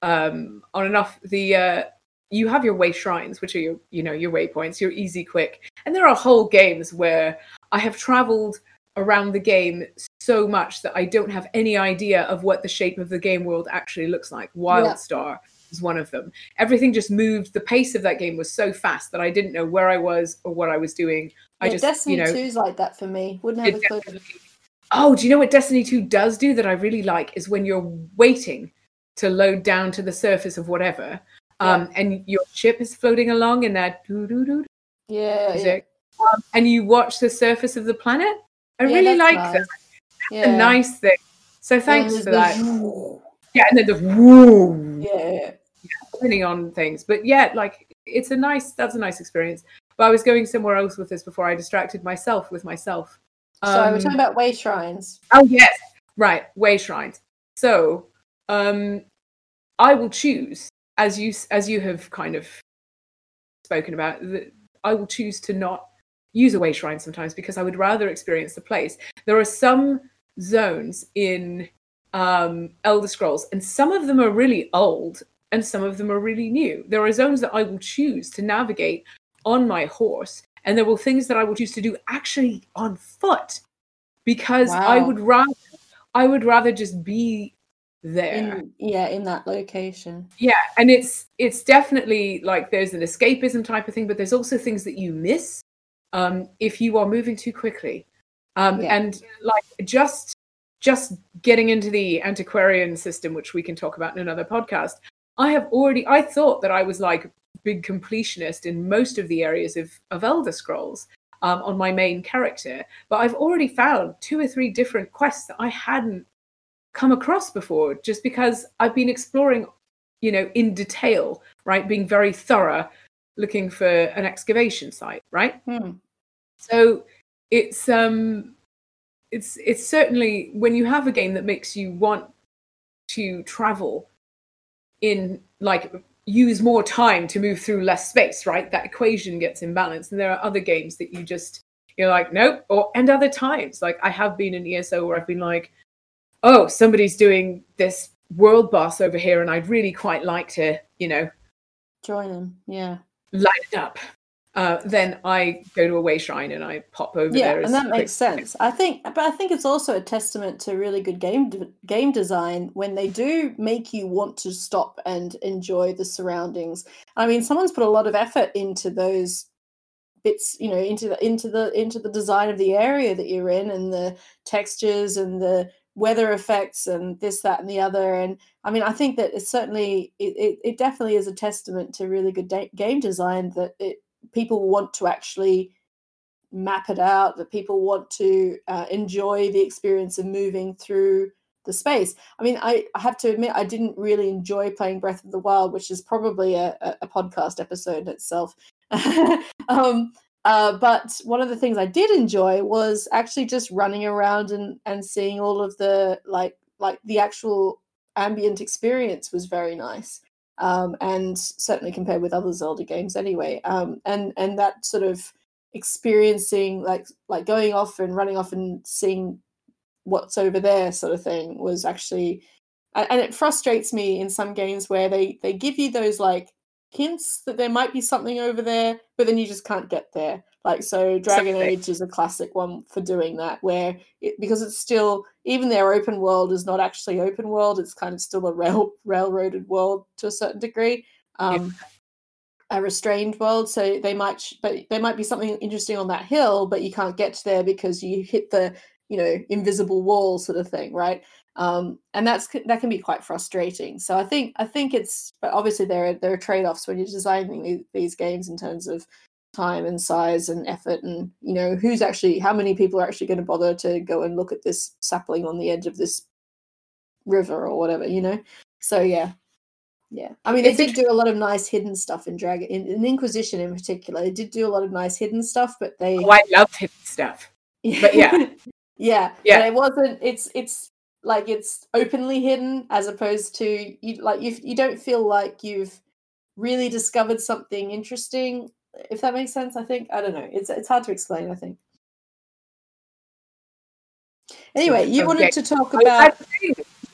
um, on enough, the uh, you have your way shrines, which are your you know your waypoints, your easy quick, and there are whole games where I have traveled around the game so much that I don't have any idea of what the shape of the game world actually looks like. Wildstar. Yeah was one of them. Everything just moved. The pace of that game was so fast that I didn't know where I was or what I was doing. I just, Destiny you know, 2's like that for me. Wouldn't have a clue. Oh, do you know what Destiny 2 does do that I really like is when you're waiting to load down to the surface of whatever, um, and your ship is floating along in that doo doo doo yeah, yeah. Um, and you watch the surface of the planet. I yeah, really like nice. that. That's yeah. a nice thing. So thanks for that. Yeah, and then the woo. Yeah depending on things. But yeah, like it's a nice that's a nice experience. But I was going somewhere else with this before I distracted myself with myself. Um, so we're talking about way shrines. Oh yes, right, way shrines. So um, I will choose as you as you have kind of spoken about. that I will choose to not use a way shrine sometimes because I would rather experience the place. There are some zones in um, Elder Scrolls, and some of them are really old and some of them are really new. There are zones that I will choose to navigate on my horse, and there will things that I will choose to do actually on foot because wow. I would rather I would rather just be there. In, yeah, in that location. Yeah, and it's it's definitely like there's an escapism type of thing, but there's also things that you miss um, if you are moving too quickly. Um, yeah. And like just just getting into the antiquarian system, which we can talk about in another podcast, I have already, I thought that I was like big completionist in most of the areas of, of Elder Scrolls um, on my main character, but I've already found two or three different quests that I hadn't come across before just because I've been exploring, you know, in detail, right? Being very thorough, looking for an excavation site, right? Hmm. So it's um it's it's certainly when you have a game that makes you want to travel in like use more time to move through less space, right? That equation gets imbalanced. And there are other games that you just you're like, nope. Or and other times, like I have been in ESO where I've been like, oh, somebody's doing this world boss over here, and I'd really quite like to, you know, join them. Yeah, light it up uh, then I go to a way shrine and I pop over there. yeah, and that makes sense. I think, but I think it's also a testament to really good game de- game design when they do make you want to stop and enjoy the surroundings. I mean, someone's put a lot of effort into those bits, you know, into the into the into the design of the area that you're in and the textures and the weather effects and this that and the other and i mean i think that it's certainly it, it, it definitely is a testament to really good game design that it people want to actually map it out, that people want to uh, enjoy the experience of moving through the space. I mean, I, I, have to admit, I didn't really enjoy playing Breath of the Wild, which is probably a, a, a podcast episode in itself. um, uh, but one of the things I did enjoy was actually just running around and, and seeing all of the like like the actual ambient experience was very nice um, and certainly compared with other Zelda games anyway. Um, and and that sort of experiencing like like going off and running off and seeing what's over there sort of thing was actually and it frustrates me in some games where they they give you those like hints that there might be something over there but then you just can't get there like so, Dragon Something. Age is a classic one for doing that, where it, because it's still even their open world is not actually open world; it's kind of still a rail railroaded world to a certain degree, um, yeah. a restrained world. So they might, but there might be something interesting on that hill, but you can't get there because you hit the you know invisible wall sort of thing, right? Um, and that's that can be quite frustrating. So I think I think it's, but obviously there are there are trade offs when you're designing these games in terms of time and size and effort and you know who's actually how many people are actually going to bother to go and look at this sapling on the edge of this river or whatever you know? So yeah. Yeah. I mean they did do a lot of nice hidden stuff in dragon in, in inquisition in particular. They did do a lot of nice hidden stuff but they oh, i love hidden stuff. But yeah. Yeah. Yeah. But it wasn't it's it's like it's openly hidden as opposed to you like you you don't feel like you've really discovered something interesting if that makes sense i think. I don't know. It's it's hard to explain i think. Anyway you wanted to talk about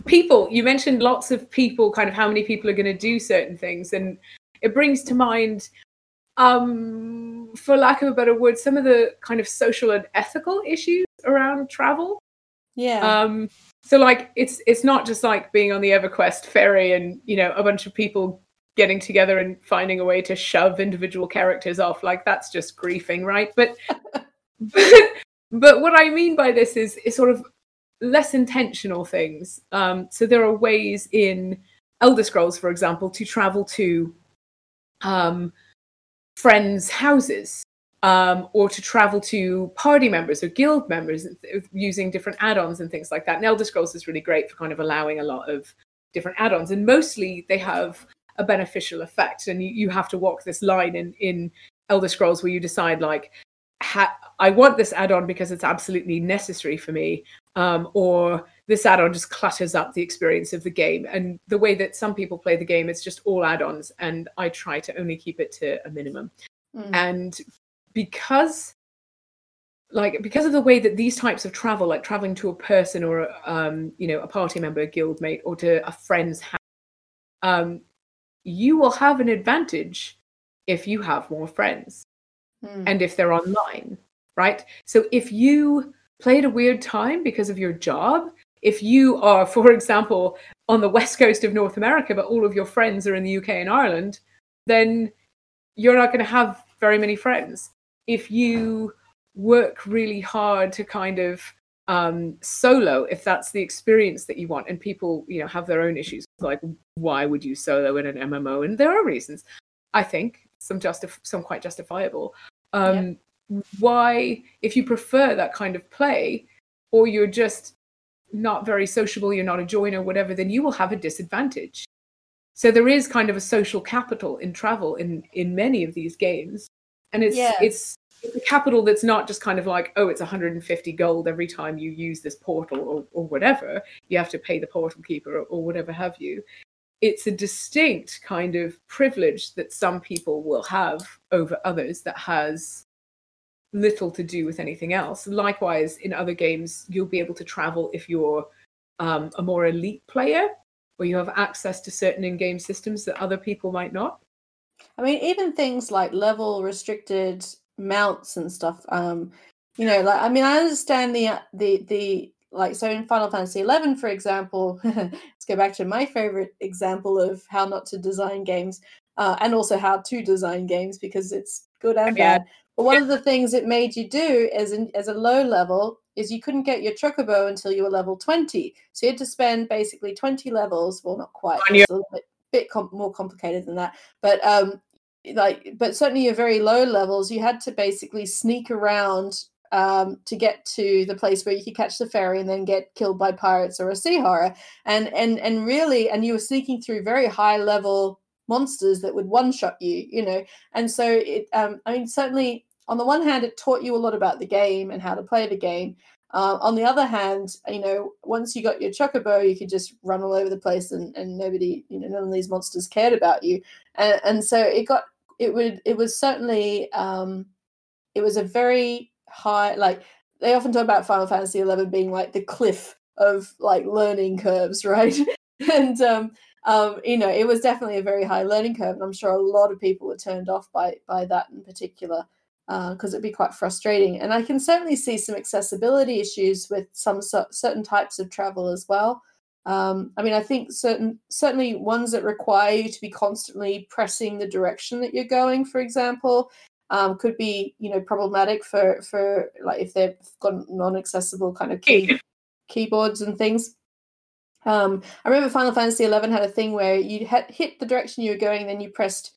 people you mentioned lots of people kind of how many people are going to do certain things and it brings to mind um for lack of a better word some of the kind of social and ethical issues around travel yeah. Um so like it's it's not just like being on the everquest ferry and you know a bunch of people getting together and finding a way to shove individual characters off. Like that's just griefing right? But but, but what i mean by this is is sort of less intentional things. Um so there are ways in elder scrolls for example to travel to um friends houses um, or to travel to party members or guild members using different add-ons and things like that. And Elder Scrolls is really great for kind of allowing a lot of different add-ons, and mostly they have a beneficial effect and you, you have to walk this line in in elder scrolls where you decide like ha- i want this add-on because it's absolutely necessary for me um, or this add-on just clutters up the experience of the game and the way that some people play the game it's just all add-ons and i try to only keep it to a minimum mm. and because like because of the way that these types of travel like traveling to a person or um you know a party member a guild mate or to a friend's house um you will have an advantage if you have more friends mm. and if they're online, right? So if you played a weird time because of your job, if you are, for example, on the west coast of North America, but all of your friends are in the UK and Ireland, then you're not going to have very many friends. If you work really hard to kind of um, solo if that's the experience that you want. And people, you know, have their own issues like why would you solo in an MMO? And there are reasons. I think some justif- some quite justifiable. Um, yeah. Why, if you prefer that kind of play, or you're just not very sociable, you're not a joiner, whatever, then you will have a disadvantage. So there is kind of a social capital in travel in in many of these games, and it's yeah. it's it's a capital that's not just kind of like oh it's 150 gold every time you use this portal or, or whatever. You have to pay the portal keeper or, or whatever have you. It's a distinct kind of privilege that some people will have over others that has little to do with anything else. Likewise in other games you'll be able to travel if you're um, a more elite player or you have access to certain in-game systems that other people might not I mean, even things like level restricted mounts and stuff. Um, you know, like I mean, I understand the uh, the the like so in Final Fantasy eleven, for example. let's go back to my favorite example of how not to design games, uh, and also how to design games because it's good and yeah. bad. But one of the things it made you do as an, as a low level is you couldn't get your chocobo until you were level 20. So you had to spend basically 20 levels, well, not quite, it's a little bit, bit com- more complicated than that. But um, like but certainly your very low levels you had to basically sneak around um, to get to the place where you could catch the ferry and then get killed by pirates or a sea horror. And and and really and you were sneaking through very high level monsters that would one shot you you know? And so it um, i mean certainly on the one hand it taught you a lot about the game and how to play the game. Uh, on the other hand, you know, once you got your chocobo, you could just run all over the place, and, and nobody, you know, none of these monsters cared about you, and and so it got it would it was certainly um, it was a very high like they often talk about Final Fantasy XI being like the cliff of like learning curves, right? and um, um, you know, it was definitely a very high learning curve, and I'm sure a lot of people were turned off by by that in particular because uh, it'd be quite frustrating. And I can certainly see some accessibility issues with some so- certain types of travel as well. Um, I mean, I think certain certainly ones that require you to be constantly pressing the direction that you're going, for example, um, could be you know problematic for for like if they've got non-accessible kind of key keyboards and things. Um, I remember Final Fantasy XI had a thing where you had hit the direction you were going, then you pressed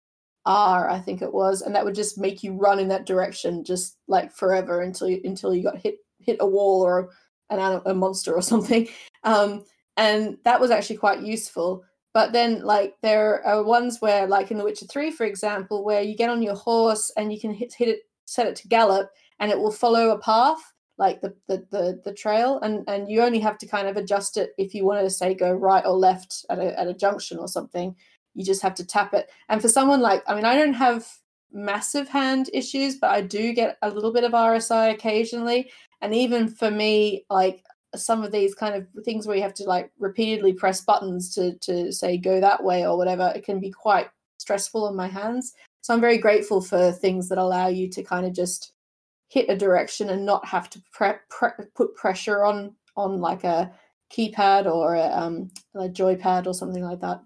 R, I think it was, and that would just make you run in that direction just like forever until you until you got hit hit a wall or an a monster or something. Um, and that was actually quite useful. But then, like, there are ones where, like in The Witcher Three, for example, where you get on your horse and you can hit hit it, set it to gallop, and it will follow a path like the the the, the trail and and you only have to kind of adjust it if you want to say go right or left at a, at a junction or something you just have to tap it. And for someone like, I mean, I don't have massive hand issues, but I do get a little bit of RSI occasionally. And even for me, like some of these kind of things where you have to like repeatedly press buttons to to say go that way or whatever, it can be quite stressful on my hands. So I'm very grateful for things that allow you to kind of just hit a direction and not have to pre- put pressure on on like a keypad or a, um, a joypad or something like that.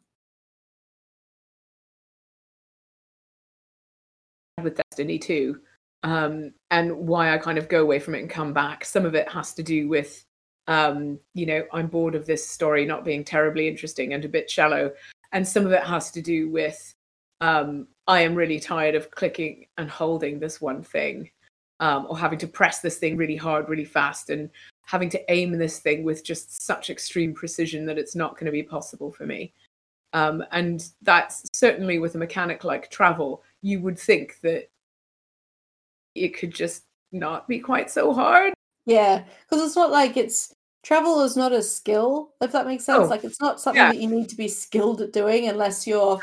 with Destiny 2 um, and why I kind of go away from it and come back. Some of it has to do with, um, you know, I'm bored of this story not being terribly interesting and a bit shallow. And some of it has to do with, um, I am really tired of clicking and holding this one thing um, or having to press this thing really hard, really fast, and having to aim this thing with just such extreme precision that it's not going to be possible for me. Um, and that's certainly with a mechanic like travel, you would think that it could just not be quite so hard. Yeah, because it's not like it's travel is not a skill, if that makes sense. Oh, like it's not something yeah. that you need to be skilled at doing unless you're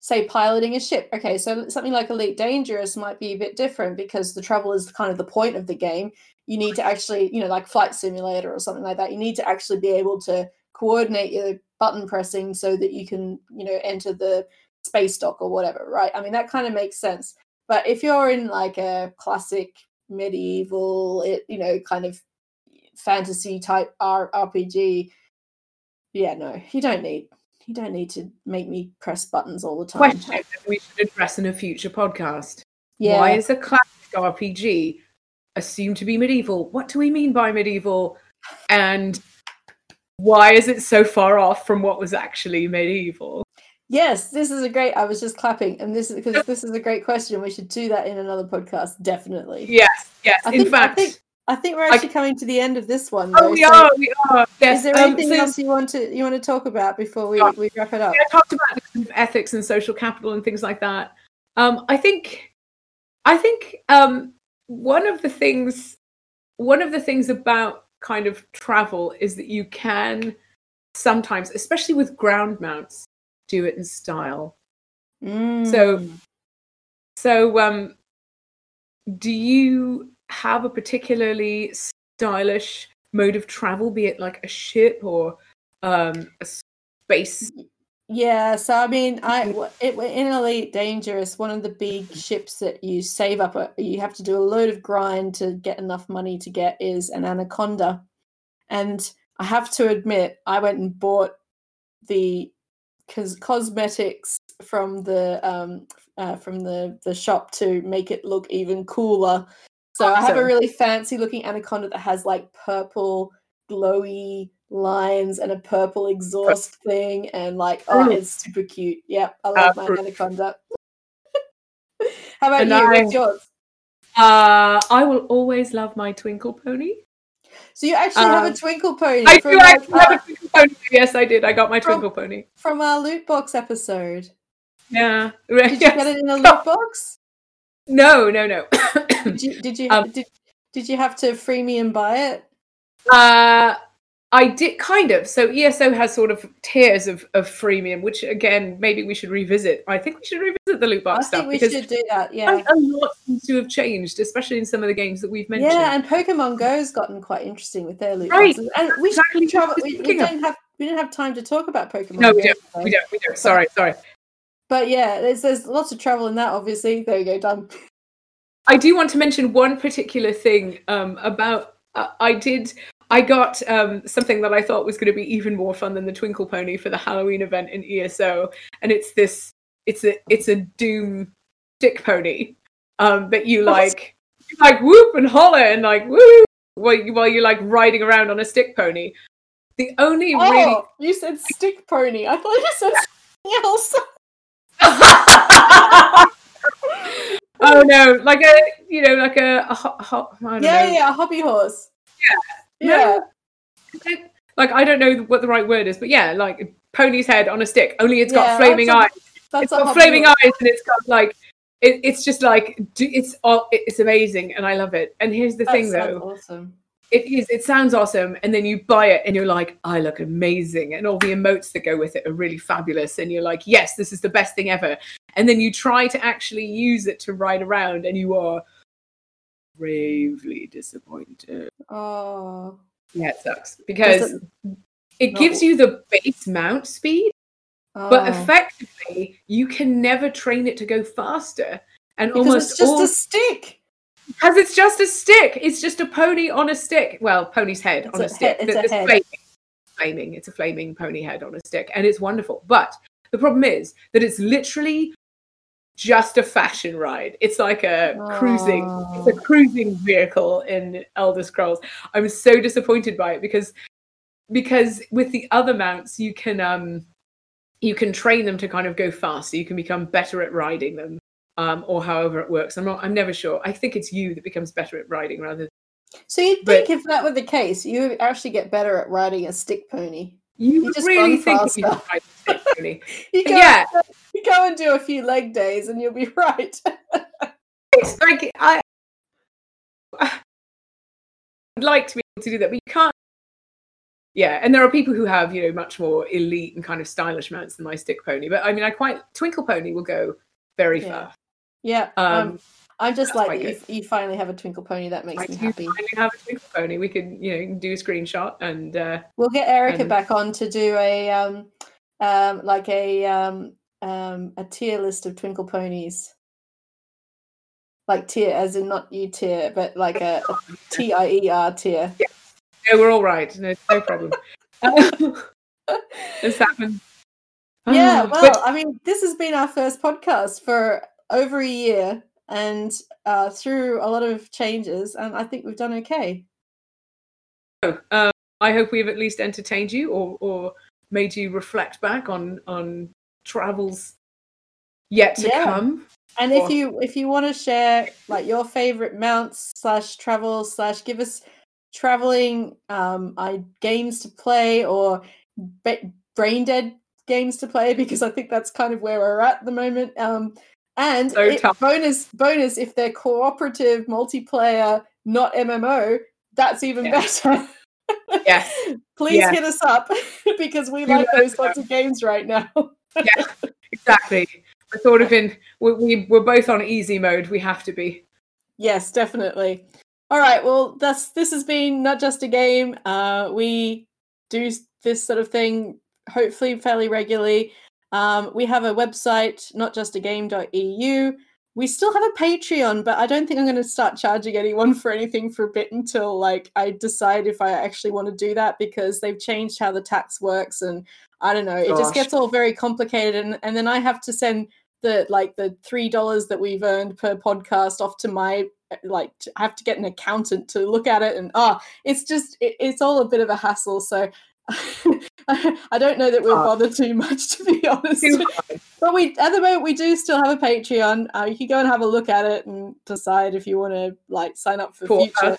say piloting a ship. Okay, so something like Elite Dangerous might be a bit different because the travel is kind of the point of the game. You need to actually, you know, like flight simulator or something like that. You need to actually be able to coordinate your button pressing so that you can, you know, enter the space dock or whatever, right? I mean, that kind of makes sense. But if you're in like a classic medieval, it you know, kind of fantasy type R- RPG, yeah, no, you don't need you don't need to make me press buttons all the time. Question that we should address in a future podcast. Yeah. Why is a classic RPG assumed to be medieval? What do we mean by medieval? and why is it so far off from what was actually medieval? Yes, this is a great. I was just clapping, and this is because this is a great question. We should do that in another podcast, definitely. Yes, yes. I In think, fact, I think, I think we're actually coming to the end of this one. oh, we so are, we are. Yes. Is there um, anything so- else you want to you want to talk about before we, Yeah. we wrap it up? I talked about the kind of ethics and social capital and things like that. Um, I think, I think um, one of the things, one of the things about kind of travel is that you can sometimes, especially with ground mounts, do it in style. So- Mm. So, um, do you have a particularly stylish mode of travel, be it like a ship or um, a space? Yeah, so I mean, I it, in Elite Dangerous, one of the big ships that you save up, a, you have to do a load of grind to get enough money to get is an Anaconda, and I have to admit, I went and bought the cos- cosmetics from the um uh, from the the shop to make it look even cooler. So I have a really fancy looking Anaconda that has like purple glowy lines and a purple exhaust thing and like oh it's super cute. Yep i love my Appro- anaconda. How about you? I- what's yours? Uh, I will always love my twinkle pony. so you actually have Um, a twinkle pony I from, do like, actually have a twinkle pony. Yes, I did. I got my From- twinkle pony. from our loot box episode. Yeah. did you get it in a loot box No, no, no. did you did you Um, did, did you have to free me and buy it Uh, I did kind of. So ESO has sort of tiers of, of freemium, which again, maybe we should revisit. I think we should revisit the loot box i think we should do that yeah a lot seems to have changed, especially in some of the games that we've mentioned. yeah and pokemon go's gotten quite interesting with their loot Right, boxes and we should exactly what travel we, we don't have we didn't have time to talk about pokemon No, we Go don't. We don't. We don't. Sorry, sorry. But yeah, there's there's lots of travel in that. Obviously, there you go, done. I do want to mention one particular thing um, about. Uh, I did. I got um, something that I thought was going to be even more fun than the Twinkle Pony for the Halloween event in ESO, and it's this. It's a. It's a Doom stick pony um, that you like. You like whoop and holler and like woo while you, while you're like riding around on a stick pony. The only Oh, really you said stick pony. I thought you said something else. Oh no, like a you know, like a, a ho- ho- I don't yeah, know. yeah, a hobby horse. Yeah. yeah. Like I don't know what the right word is, but yeah, like pony's head on a stick. Only it's got Yeah, flaming eyes. That's It's got flaming horse. eyes, and it's got like it, it's just like it's all it's amazing, and I love it. And here's the That thing, though, awesome. It is it sounds awesome, and then you buy it, and you're like, I look amazing, and all the emotes that go with it are really fabulous, and you're like, yes, this is the best thing ever. And then you try to actually use it to ride around, and you are gravely disappointed. Oh, Yeah, it sucks because it- it no. gives you the base mount speed, oh. but ah. effectively you can never train it to go faster. And because almost it's just all a stick. Because it's just a stick. It's just a pony on a stick. Well, pony's head It's on a a, stick. head- it's a head. flaming. flaming. It's a flaming pony head on a stick, and it's wonderful. But the problem is that it's literally just a fashion ride. It's like a cruising. It's a cruising vehicle in Elder Scrolls. I'm so disappointed by it because because with the other mounts you can um you can train them to kind of go faster. You can become better at riding them. Um, or however it works. I'm not I'm never sure. I think it's you that becomes better at riding rather So you'd But- think if that were the case, you would actually get better at riding a stick pony. You You just really think you could ride a stick pony. You go, Yeah. you go and do a few leg days, and you'll be right. It's like I would like to be able to do that, but you can't. Yeah, and there are people who have you know much more elite and kind of stylish mounts than my stick pony. But I mean, I quite Twinkle Pony will go very Yeah. fast. Yeah, Um, um, I'm just like you, you finally have a twinkle pony. That makes I me happy. finally have a Twinkle Pony. We could you know do a screenshot and uh, We'll get Erica and- back on to do a um, um, like a um, um, a tier list of twinkle ponies. Like tier, as in not you tier, but like a, a T I E R tier. yeah, we're all right. No, no problem. this happened. Yeah, Ah, well, but- I mean, this has been our first podcast for over a year and uh, through a lot of changes, and I think we've done okay. um, I hope we've at least entertained you or or made you reflect back on on travels yet to Yeah. come. And Or- if you if you want to share like your favorite mounts slash travels slash give us traveling um I games to play or ba- brain dead games to play because I think that's kind of where we're at at the moment. Um and So it- bonus bonus if they're cooperative multiplayer not MMO that's even Yeah. better. Yes. Please hit us up because we like those sorts of games right now. Yeah, exactly. We're sort of in we, we we're both on easy mode. We have to be. Yes, definitely. All right. Well, that's this has been not just a game. Uh, we do this sort of thing hopefully fairly regularly. Um, we have a website, notjustagame.eu. We still have a Patreon, but I don't think I'm going to start charging anyone for anything for a bit until like I decide if I actually want to do that because they've changed how the tax works and I don't know. It just gets all very complicated and, and then I have to send the like the three dollars that we've earned per podcast off to my like to, I have to get an accountant to look at it and ah it's just it, it's all a bit of a hassle so I don't know that we'll Ah. bother too much to be honest but we at the moment we do still have a patreon uh, you can go and have a look at it and decide if you want to like sign up for For future.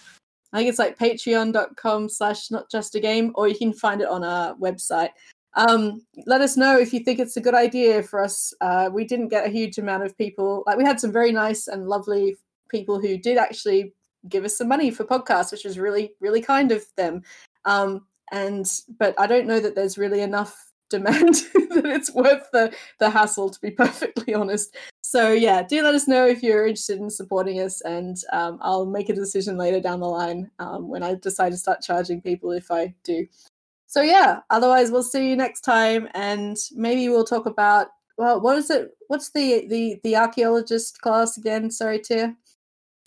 I think it's like patreon.com slash not just a game, or you can find it on our website. Um, let us know if you think it's a good idea for us. Uh, we didn't get a huge amount of people. Like we had some very nice and lovely people who did actually give us some money for podcasts, which was really, really kind of them. Um, and but I don't know that there's really enough demand that it's worth the the hassle to be perfectly honest. So yeah do let us know if you're interested in supporting us and um, i'll make a decision later down the line um, when i decide to start charging people if i do. So yeah otherwise we'll see you next time and maybe we'll talk about well what is it what's the the the archaeologist class again? Sorry tia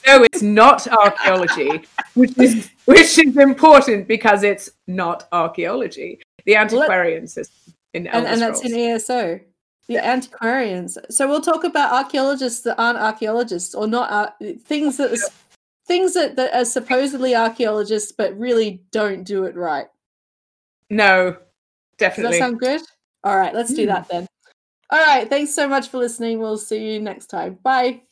No, it's not archaeology, which is which is important because it's not archaeology. The antiquarian system in and, Elder and that's in ESO. The antiquarians. So we'll talk about archaeologists that aren't archaeologists or not ar- things that things that, that are supposedly archaeologists but really don't do it right. No, definitely. Does that sound good? All right, let's do Mm. that then. All right, thanks so much for listening. We'll see you next time. Bye.